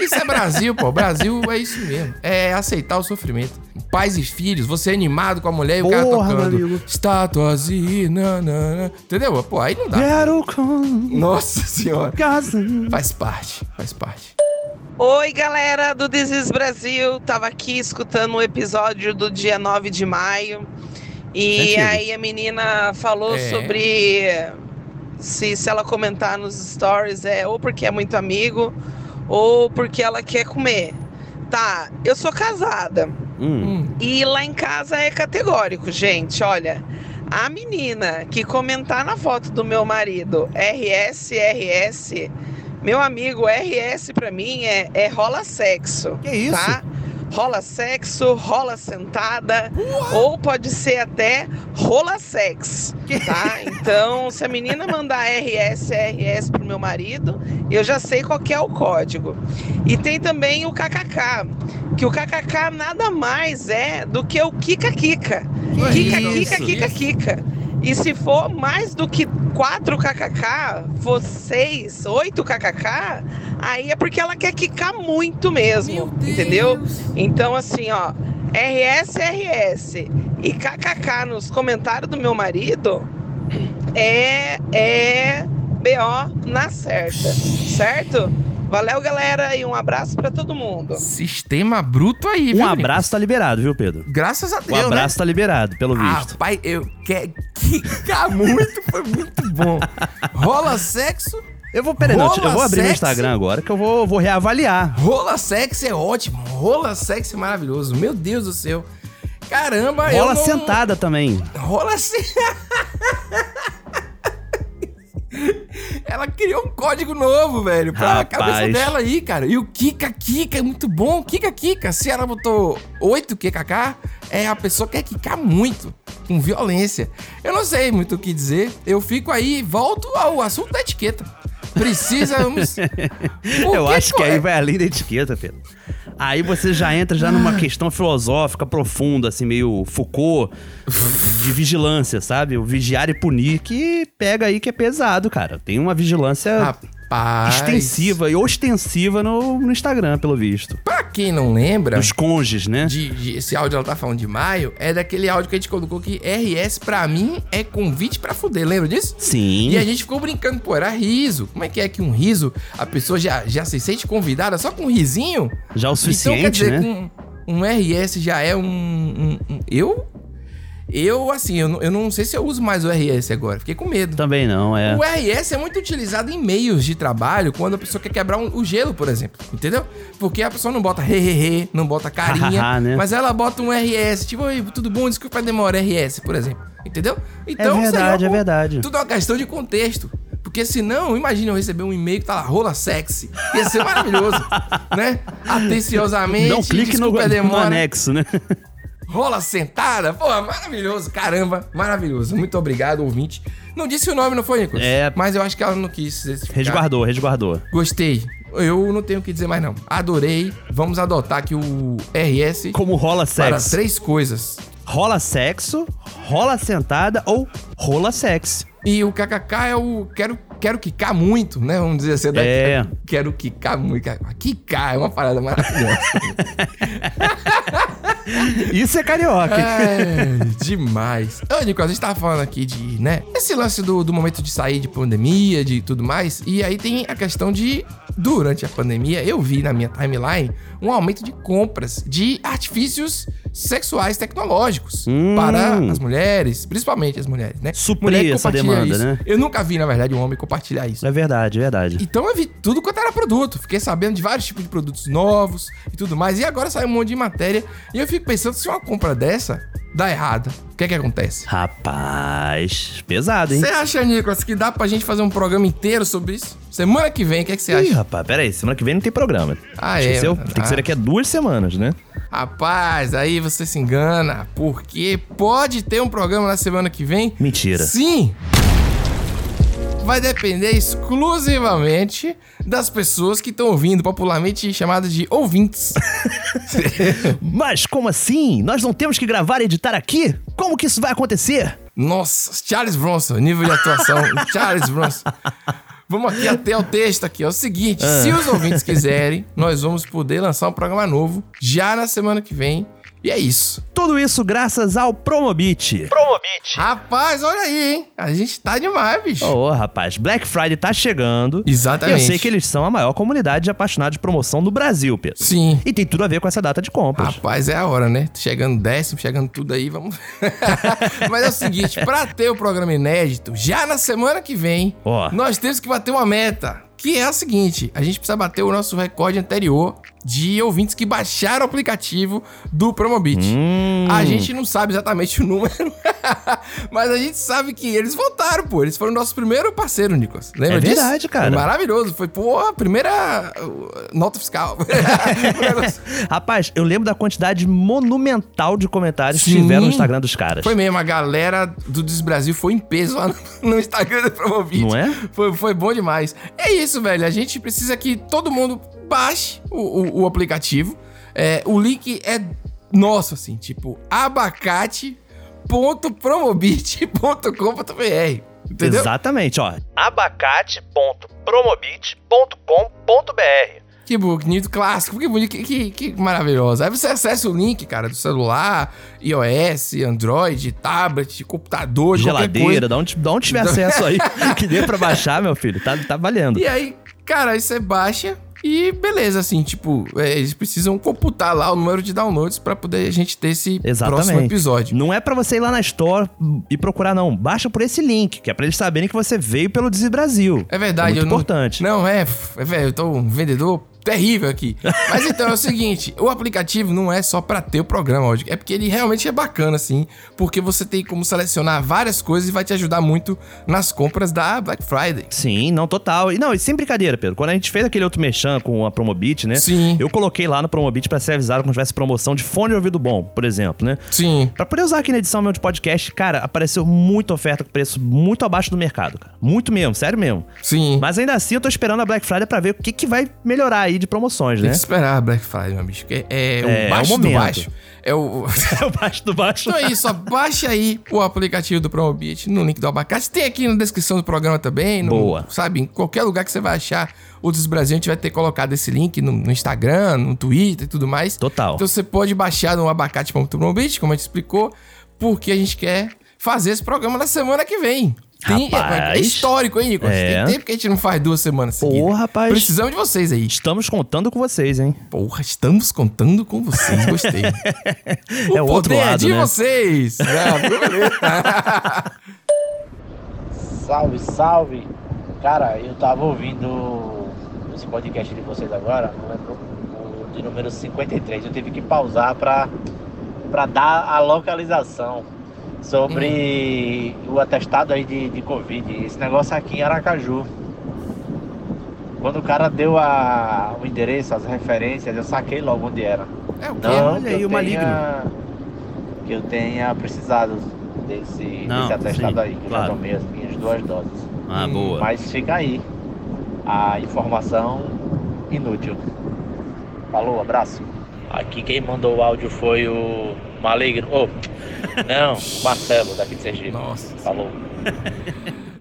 aí. Isso é Brasil, pô. Brasil é isso mesmo. É aceitar o sofrimento. Pais e filhos, você é animado com a mulher e o cara Porra, tocando. amigo. Estátuas e nanana. Entendeu? Pô, aí não dá. Quero com... Nossa senhora. Casa. Faz parte, faz parte. Oi, galera do This is Brasil. Tava aqui escutando um episódio do dia 9 de maio. E Antigo. aí a menina falou É. sobre se, se ela comentar nos stories é ou porque é muito amigo ou porque ela quer comer. Tá, eu sou casada. Hum. E lá em casa é categórico, gente. Olha, a menina que comentar na foto do meu marido RS, RS, meu amigo, RS pra mim é, é rola sexo. Que isso? Tá? Rola sexo, rola sentada, ou pode ser até rola sex, tá? [laughs] Então, se a menina mandar RS, RS pro meu marido, eu já sei qual que é o código. E tem também o KKK, que o KKK nada mais é do que o Kika Kika. Kika isso? Kika Kika Kika. E se for mais do que 4 kkk, vocês, 8 kkk, aí é porque ela quer quicar muito mesmo, entendeu? Então assim, ó, RS, RS e kkk nos comentários do meu marido é, é BO na certa, certo? Valeu, galera, e um abraço pra todo mundo. Sistema bruto aí, Um viu? abraço tá liberado, viu, Pedro? Graças a O Deus, abraço né? tá liberado, pelo visto. Rapaz, eu quero quicar muito, foi muito bom. Rola sexo. Eu vou, peraí, não, rola eu vou abrir meu sexo. Instagram agora que eu vou, vou reavaliar. Rola sexo é ótimo. Rola sexo é maravilhoso. Meu Deus do céu. Caramba, eu Rola não... sentada também. Rola se... [laughs] Ela criou um código novo, velho, pra Rapaz. cabeça dela aí, cara. E o Kika Kika é muito bom. Kika Kika, se ela botou 8 QKK, é a pessoa quer quicar muito, com violência. Eu não sei muito o que dizer. Eu fico aí, volto ao assunto da etiqueta. Precisamos. [laughs] Eu que acho que aí vai além da etiqueta, Pedro. Aí você já entra já numa questão filosófica profunda, assim, meio Foucault, de vigilância, sabe? O vigiar e punir, que pega aí que é pesado, cara. Tem uma vigilância Rapaz. extensiva e ostensiva no, no Instagram, pelo visto. Quem não lembra. Dos cônjuges, né? De, de- esse áudio ela tá falando de maio. É daquele áudio que a gente colocou que RS pra mim é convite pra fuder. Lembra disso? Sim. E a gente ficou brincando, pô, era riso. Como é que é que um riso, a pessoa já, já se sente convidada só com um risinho? Já o então, quer suficiente, dizer, né? com um RS já é um. um- um- eu? Eu, assim, eu, não- eu não sei se eu uso mais o RS agora. Fiquei com medo. Também não, é. O RS é muito utilizado em meios de trabalho quando a pessoa quer quebrar um- o gelo, por exemplo. Entendeu? Porque a pessoa não bota hehehe, não bota carinha, né? mas ela bota um RS. Tipo, Oi, tudo bom? Desculpa a demora, RS, por exemplo. Entendeu? Então, É verdade, é verdade. Tudo é uma questão de contexto. Porque senão, imagina eu receber um e-mail que tá lá, rola sexy. Ia ser maravilhoso, [laughs] né? Atenciosamente. Não clique no, desculpa a no demora. anexo, né? [laughs] Rola sentada? Pô, maravilhoso. Caramba, maravilhoso. Muito obrigado, ouvinte. Não disse o nome, não foi, Nicolas? É. Mas eu acho que ela não quis. Resguardou, resguardou. Gostei. Eu não tenho o que dizer mais, não. Adorei. Vamos adotar aqui o RS. Como rola Para sexo. três coisas. Rola sexo, rola sentada ou rola sexo. E o KKK é o quero, quero quicar muito, né? Vamos dizer assim. da- É. Quero quicar muito. Quicar é uma parada maravilhosa. [laughs] Isso é carioca. É, demais. Ô, Nicolas, a gente tava falando aqui de, né? Esse lance do, do momento de sair de pandemia, de tudo mais. E aí tem a questão de, durante a pandemia, eu vi na minha timeline um aumento de compras de artifícios sexuais tecnológicos Hum. para as mulheres, principalmente as mulheres, né? Suprir Mulher que essa demanda, isso. né? Eu nunca vi, na verdade, um homem compartilhar isso. É verdade, é verdade. Então eu vi tudo quanto era produto. Fiquei sabendo de vários tipos de produtos novos e tudo mais. E agora sai um monte de matéria. E eu fico pensando se uma compra dessa dá errado. O que é que acontece? Rapaz, pesado, hein? Você acha, Nicolas, que dá pra gente fazer um programa inteiro sobre isso? Semana que vem, o que, é que você Ih, acha? rapaz, peraí, semana que vem não tem programa. Ah, é, Esqueceu? mano. Tem que ser Ah. daqui a duas semanas, né? Rapaz, aí você se engana, porque pode ter um programa na semana que vem. Mentira. Sim! Vai depender exclusivamente das pessoas que estão ouvindo, popularmente chamadas de ouvintes. [laughs] Mas como assim? Nós não temos que gravar e editar aqui? Como que isso vai acontecer? Nossa, Charles Bronson, nível de atuação, [laughs] Charles Bronson. Vamos aqui até o texto aqui. É o seguinte, Ah. se os ouvintes quiserem, nós vamos poder lançar um programa novo já na semana que vem. E é isso. Tudo isso graças ao Promobit. Promobit. Rapaz, olha aí, hein? A gente tá demais, bicho. Ô, rapaz, Black Friday tá chegando. Exatamente. E eu sei que eles são a maior comunidade de apaixonados de promoção do Brasil, Pedro. Sim. E tem tudo a ver com essa data de compras. Rapaz, é a hora, né? Chegando décimo, chegando tudo aí, vamos. [laughs] Mas é o seguinte, pra ter o programa inédito, já na semana que vem, Ó. nós temos que bater uma meta. Que é a seguinte: a gente precisa bater o nosso recorde anterior de ouvintes que baixaram o aplicativo do Promobit. Hum. A gente não sabe exatamente o número, [laughs] mas a gente sabe que eles votaram, pô. Eles foram nosso primeiro parceiro, Nicolas. Lembra É disso? verdade, cara. Foi maravilhoso. Foi, pô, a primeira uh, nota fiscal. [laughs] Rapaz, eu lembro da quantidade monumental de comentários que Sim. tiveram no Instagram dos caras. Foi mesmo, a galera do Desbrasil foi em peso lá no, Instagram do Promovit. Não é? Foi, foi bom demais. É isso, velho. A gente precisa que todo mundo baixe o, o, o aplicativo. É, o link é nosso, assim, tipo, abacate.promobit.com.br. Entendeu? Exatamente, ó. abacate.promobit.com.br Que bonito, clássico, que bonito, que, que, que maravilhoso. Aí você acessa o link, cara, do celular, iOS, Android, tablet, computador, Geladeira, da onde, da onde tiver acesso aí, [laughs] que dê pra baixar, meu filho, tá, tá valendo. E aí, cara, aí você baixa e beleza, assim, tipo, é, eles precisam computar lá o número de downloads pra poder a gente ter esse próximo episódio. Não é pra você ir lá na Store e procurar, não. Baixa por esse link, que é pra eles saberem que você veio pelo Desi Brasil. É verdade, é muito eu não- importante. Não, é, é, velho, eu tô um vendedor terrível aqui. Mas então é o seguinte, o aplicativo não é só pra ter o programa, Audi, é porque ele realmente é bacana, assim, porque você tem como selecionar várias coisas e vai te ajudar muito nas compras da Black Friday. Sim, não, total. E não, e sem brincadeira, Pedro. Quando a gente fez aquele outro mechan com a Promobit, né? Sim. Eu coloquei lá no Promobit pra ser avisado quando tivesse promoção de fone de ouvido bom, por exemplo, né? Sim. Pra poder usar aqui na edição meu de podcast, cara, apareceu muita oferta com preço muito abaixo do mercado, cara. Muito mesmo, sério mesmo. Sim. Mas ainda assim, eu tô esperando a Black Friday pra ver o que, que vai melhorar aí de promoções, Tem né? que esperar a Black Friday, meu bicho, é, é o É, é o baixo do momento. baixo. É o... [laughs] É o baixo do baixo. Então é isso, baixa aí o aplicativo do Promobit no link do Abacate. Tem aqui na descrição do programa também. no- Boa. Sabe, em qualquer lugar que você vai achar o dos Brasil, a gente vai ter colocado esse link no, no Instagram, no Twitter e tudo mais. Total. Então você pode baixar no abacate.promobit, como a gente explicou, porque a gente quer fazer esse programa na semana que vem. Tem, é, é Rapaz. histórico, hein, Nicolas? É. Tem tempo que a gente não faz duas semanas seguidas. Porra, rapaz. Precisamos de vocês aí. Estamos contando com vocês, hein? Porra, estamos contando com vocês. Gostei. [laughs] É o outro é lado, de né? vocês. [laughs] Ah. Salve, salve! Cara, eu tava ouvindo esse podcast de vocês agora, não lembro, o de número 53. Eu tive que pausar pra, pra dar a localização sobre o atestado aí de, de Covid. Esse negócio aqui em Aracaju. Quando o cara deu a, o endereço, as referências, eu saquei logo onde era. É o? Não, Olha que aí eu o maligno. Que eu tenha precisado desse, Não, desse atestado sim, aí, que eu claro. já tomei as minhas duas doses. Ah, boa. Mas fica aí a informação inútil. Falou, abraço. Aqui quem mandou o áudio foi o Maligno. Oh, não, [laughs] Marcelo, daqui de Sergipe. Nossa. Falou.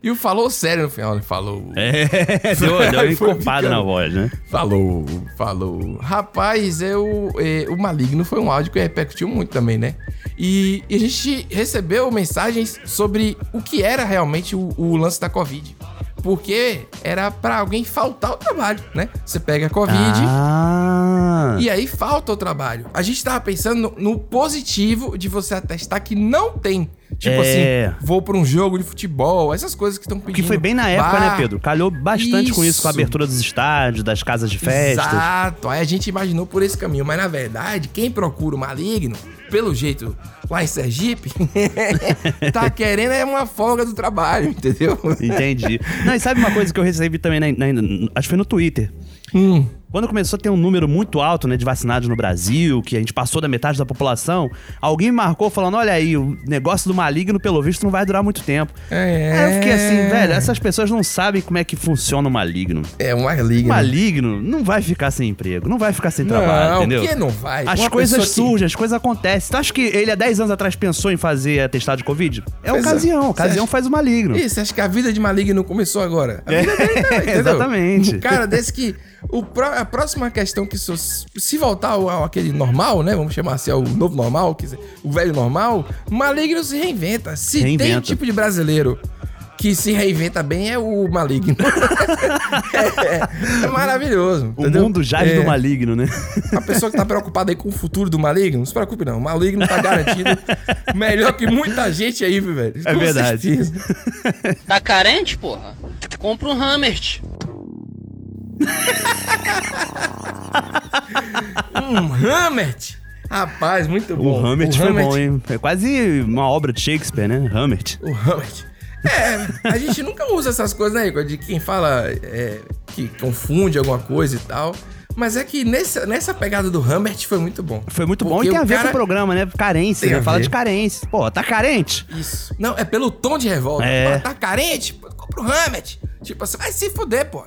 E o falou sério no final, ele falou. É, [laughs] deu, deu uma encorpada na voz, né? Falou, falou. Rapaz, eu, eh, o Maligno foi um áudio que repercutiu muito também, né? E, e a gente recebeu mensagens sobre o que era realmente o, o lance da Covid. Porque era pra alguém faltar o trabalho, né? Você pega a Covid Ah. e aí falta o trabalho. A gente tava pensando no, no positivo de você atestar que não tem. Tipo É. assim, vou pra um jogo de futebol, essas coisas que estão pedindo. Que foi bem na época, bar. né, Pedro? Calhou bastante com isso, com a Isso. abertura dos estádios, das casas de festas. Exato. Aí a gente imaginou por esse caminho. Mas na verdade, quem procura o maligno, pelo jeito lá em Sergipe, [laughs] tá querendo é uma folga do trabalho, entendeu? Entendi. Não, e sabe uma coisa que eu recebi também, na, na- acho que foi no Twitter. Hum. Quando começou a ter um número muito alto, né, de vacinados no Brasil, que a gente passou da metade da população, alguém me marcou falando, olha aí, o negócio do maligno, pelo visto, não vai durar muito tempo. É. Aí eu fiquei assim, velho, essas pessoas não sabem como é que funciona o maligno. É, um O maligno. maligno não vai ficar sem emprego, não vai ficar sem trabalho, Não, entendeu? que não vai? As Uma coisas pessoa que- surgem, as coisas acontecem. Tu acha que ele há 10 anos atrás pensou em fazer atestado de Covid? É Pois é. ocasião, Você ocasião acha- faz o maligno. Ih, você acha que a vida de maligno começou agora? A vida dele tá? [laughs] Exatamente. Um cara desse que. O pró- a próxima questão que so- se voltar ao, ao aquele normal, né? Vamos chamar assim, ao novo normal, quer dizer, o velho normal, o maligno se reinventa. Se tem um Reinventa. tipo de brasileiro que se reinventa bem, é o maligno. [laughs] é, é maravilhoso. O mundo jaz É. do maligno, né? A pessoa que tá preocupada aí com o futuro do maligno, não se preocupe não. O maligno tá garantido melhor que muita gente aí, viu, velho. É Com verdade. certeza. Tá carente, porra? Compra um Hammert. Um Hamlet. Rapaz, muito bom. O Hamlet foi bom, hein? É quase uma obra de Shakespeare, né? Hamlet. O Hamlet. É, a gente nunca usa essas coisas, né, Igor? De quem fala é, que confunde alguma coisa e tal. Mas é que nessa, nessa pegada do Hamlet foi muito bom. Foi muito bom e tem a ver cara- com o programa, né? Carência, né? Fala de carência. Pô, tá carente? Isso. Não, é pelo tom de revolta. É. Pô, tá carente? Pô, compra o Hamlet. Tipo, você vai se fuder, pô.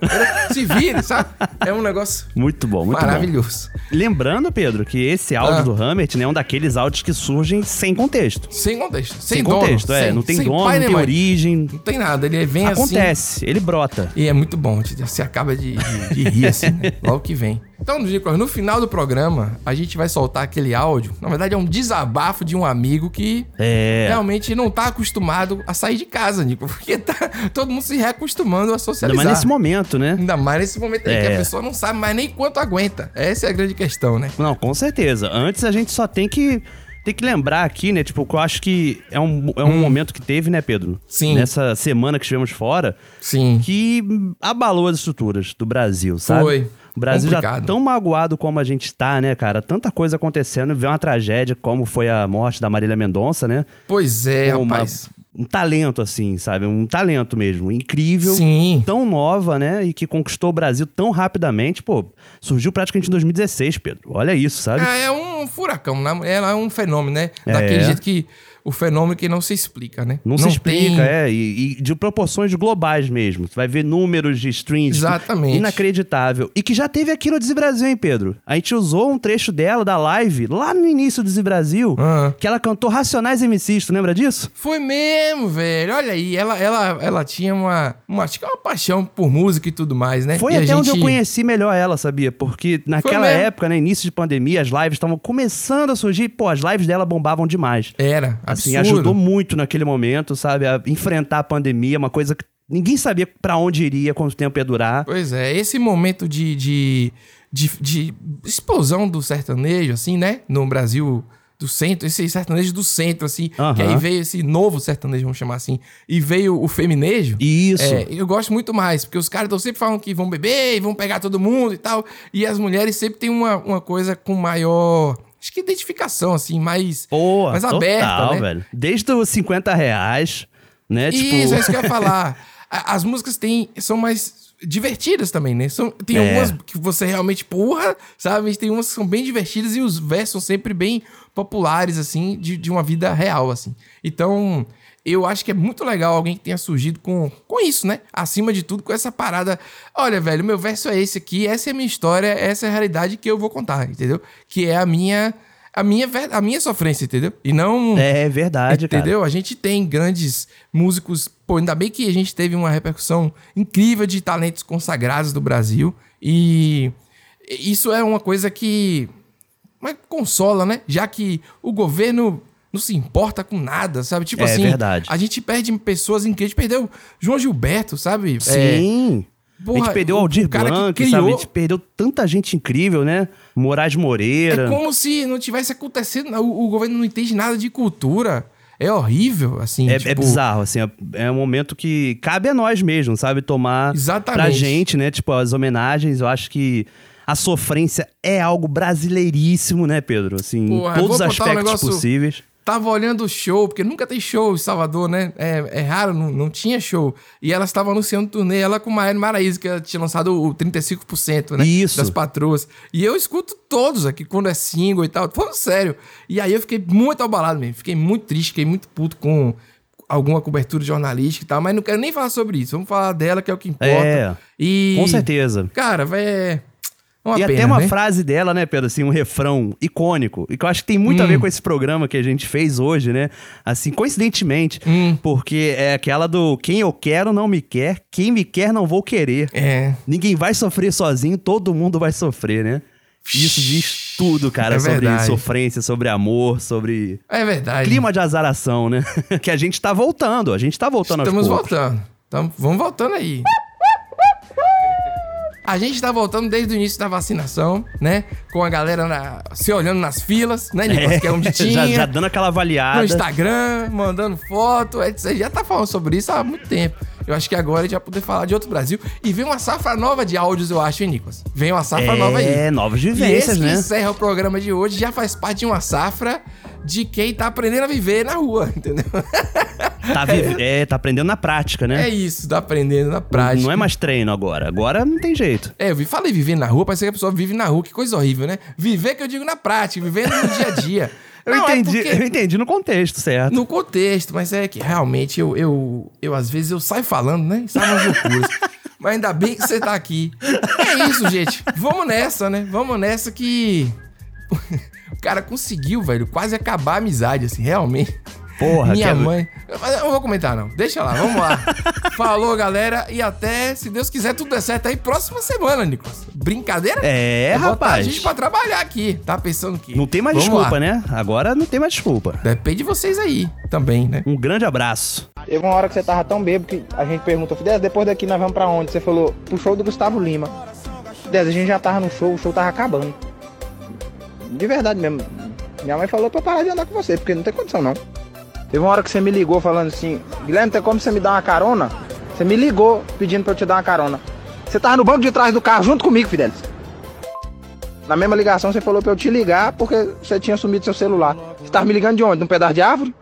Se vire, sabe? É um negócio Muito bom, muito maravilhoso. bom. Lembrando, Pedro, que esse áudio Ah. do Hamlet né, é um daqueles áudios que surgem sem contexto. Sem contexto. Sem, Sem dono, contexto, é. sem- Não tem dono, não tem mãe. origem. Não tem nada. Ele vem assim. Acontece, ele brota. E é muito bom, você acaba de, de- de rir assim, né? [laughs] logo que vem. Então, Nicolas, no final do programa, a gente vai soltar aquele áudio. Na verdade, é um desabafo de um amigo que É. realmente não tá acostumado a sair de casa, Nico. Porque tá todo mundo se reacostumando a Ainda socializar. mais nesse momento, né? Ainda mais nesse momento aí que É. a pessoa não sabe mais nem quanto aguenta. Essa é a grande questão, né? Não, com certeza. Antes a gente só tem que. Tem que lembrar aqui, né? Tipo, que eu acho que é um, é um momento que teve, né, Pedro? Hum. Sim. Nessa semana que estivemos fora. Sim. Que abalou as estruturas do Brasil, sabe? Foi. O Brasil já Complicado. tão magoado como a gente tá, né, cara? Tanta coisa acontecendo, vê uma tragédia como foi a morte da Marília Mendonça, né? Pois é, uma- rapaz. Um talento, assim, sabe? Um talento mesmo. Incrível. Sim. Tão nova, né? E que conquistou o Brasil tão rapidamente. Pô, surgiu praticamente em 2016, Pedro. Olha isso, sabe? É, é um furacão, né? Ela é um fenômeno, né? É. Daquele jeito que. O fenômeno que não se explica, né? Não, se explica, tem- é. E, e de proporções globais mesmo. Você vai ver números de streams. Exatamente. Inacreditável. E que já teve aqui no Desi Brasil, hein, Pedro? A gente usou um trecho dela, da live, lá no início do Desi Brasil, Ah. que ela cantou Racionais MCs. Tu lembra disso? Foi mesmo, velho. Olha aí, ela, ela, ela tinha uma, uma, acho que uma paixão por música e tudo mais, né? Foi E a até onde eu gente- conheci melhor ela, sabia? Porque naquela época, né, início de pandemia, as lives estavam começando a surgir. Pô, as lives dela bombavam demais. Era, Assim, absurdo. ajudou muito naquele momento, sabe? A enfrentar a pandemia, uma coisa que ninguém sabia pra onde iria, quanto tempo ia durar. Pois é, esse momento de, de, de, de explosão do sertanejo, assim, né? No Brasil do centro, esse sertanejo do centro, assim. Que aí veio esse novo sertanejo, vamos chamar assim. E veio o feminejo. Isso. É, eu gosto muito mais, porque os caras sempre falando que vão beber e vão pegar todo mundo e tal. E as mulheres sempre têm uma, uma coisa com maior. Acho que identificação, assim, mais, Pô, mais total, aberta, né? velho. Desde os 50 reais, né? tipo... Isso, é isso que eu ia falar. [laughs] As músicas têm, são mais divertidas também, né? São, tem É. algumas que você realmente, porra, sabe? Tem umas que são bem divertidas e os versos são sempre bem populares, assim, de, de uma vida real, assim. Então, eu acho que é muito legal alguém que tenha surgido com, com isso, né? Acima de tudo, com essa parada. Olha, velho, meu verso é esse aqui, essa é a minha história, essa é a realidade que eu vou contar, entendeu? Que é a minha. A minha, a minha sofrência, entendeu? E não. É verdade, cara. Entendeu? A gente tem grandes músicos. Pô, ainda bem que a gente teve uma repercussão incrível de talentos consagrados do Brasil. E isso é uma coisa que. Mas consola, né? Já que o governo não se importa com nada, sabe? Tipo É assim, verdade. a gente perde pessoas incríveis. A gente perdeu João Gilberto, sabe? Sim. É, porra, a gente perdeu o o Aldir cara que Blanc, criou- sabe? A gente perdeu tanta gente incrível, né? Moraes Moreira. É como se não tivesse acontecendo, o, o governo não entende nada de cultura. É horrível, assim. É, tipo, é bizarro, assim, é, é um momento que cabe a nós mesmo, sabe? Tomar Exatamente. pra gente, né? Tipo, as homenagens, eu acho que a sofrência é algo brasileiríssimo, né, Pedro? Assim, Porra, em todos os botar um aspectos negócio- possíveis. Tava olhando o show, porque nunca tem show em Salvador, né? É, é raro, não, não tinha show. E ela estava anunciando turnê, ela com Maiane Maraíza, que ela tinha lançado o 35%, né? Isso. Das patroas. E eu escuto todos aqui, quando é single e tal. Falando sério. E aí eu fiquei muito abalado mesmo. Fiquei muito triste, fiquei muito puto com alguma cobertura jornalística e tal. Mas não quero nem falar sobre isso. Vamos falar dela, que é o que importa. É, E... com certeza. Cara, vai... É uma e pena, até uma né? frase dela, né, Pedro, assim, um refrão icônico, e que eu acho que tem muito a Hum. ver com esse programa que a gente fez hoje, né? Assim, coincidentemente, Hum. porque é aquela do quem eu quero não me quer, quem me quer não vou querer. É. Ninguém vai sofrer sozinho, todo mundo vai sofrer, né? Isso diz tudo, cara, É sobre verdade. sofrência, sobre amor, sobre É verdade. clima de azaração, né? [laughs] que a gente tá voltando, a gente tá voltando Estamos voltando. Tamo, vamos voltando aí. A gente tá voltando desde o início da vacinação, né? Com a galera na- se olhando nas filas, né, Nicolas? Que é onde [laughs] tinha. já, já dando aquela avaliada. no Instagram, mandando foto. é, Você já tá falando sobre isso há muito tempo. Eu acho que agora a gente vai poder falar de outro Brasil. E vem uma safra nova de áudios, eu acho, hein, Nicolas? Vem uma safra É, nova aí. novas e vivências, que né? encerra o programa de hoje já faz parte de uma safra de quem tá aprendendo a viver na rua, [laughs] entendeu? Tá, é, tá aprendendo na prática, né? É isso, tá aprendendo na prática. Não é mais treino agora. Agora não tem jeito. É, eu vi- falei viver na rua, parece que a pessoa vive na rua, que coisa horrível, né? Viver que eu digo na prática, vivendo no dia a dia. [laughs] Eu Não, é entendi, porque- eu entendi no contexto, certo? No contexto, mas é que realmente eu, eu, eu às vezes eu saio falando, né? Saio umas loucuras. [laughs] mas ainda bem que você tá aqui. É isso, gente. Vamos nessa, né? Vamos nessa que. [laughs] o cara conseguiu, velho, quase acabar a amizade, assim, realmente. Porra, Minha quer- mãe. Mas eu não vou comentar, não. Deixa lá, vamos lá. [laughs] Falou, galera. E até, se Deus quiser, tudo der certo aí, próxima semana, Nicolas. Brincadeira? É, rapaz. a gente pra trabalhar aqui. Tá pensando que. Não tem mais Vamos desculpa, lá. né? Agora não tem mais desculpa. Depende de vocês aí também, né? Um grande abraço. Teve uma hora que você tava tão bêbado que a gente perguntou, Fidesz, depois daqui nós vamos pra onde? Você falou, pro show do Gustavo Lima. Fidesz, a gente já tava no show, o show tava acabando. De verdade mesmo. Minha mãe falou pra eu parar de andar com você, porque não tem condição não. Teve uma hora que você me ligou falando assim, Guilherme, tem como você me dar uma carona? Você me ligou pedindo pra eu te dar uma carona. Você tava no banco de trás do carro junto comigo, Fidelis. Na mesma ligação você falou pra eu te ligar porque você tinha sumido seu celular. Você tava me ligando de onde? Num pedaço de árvore?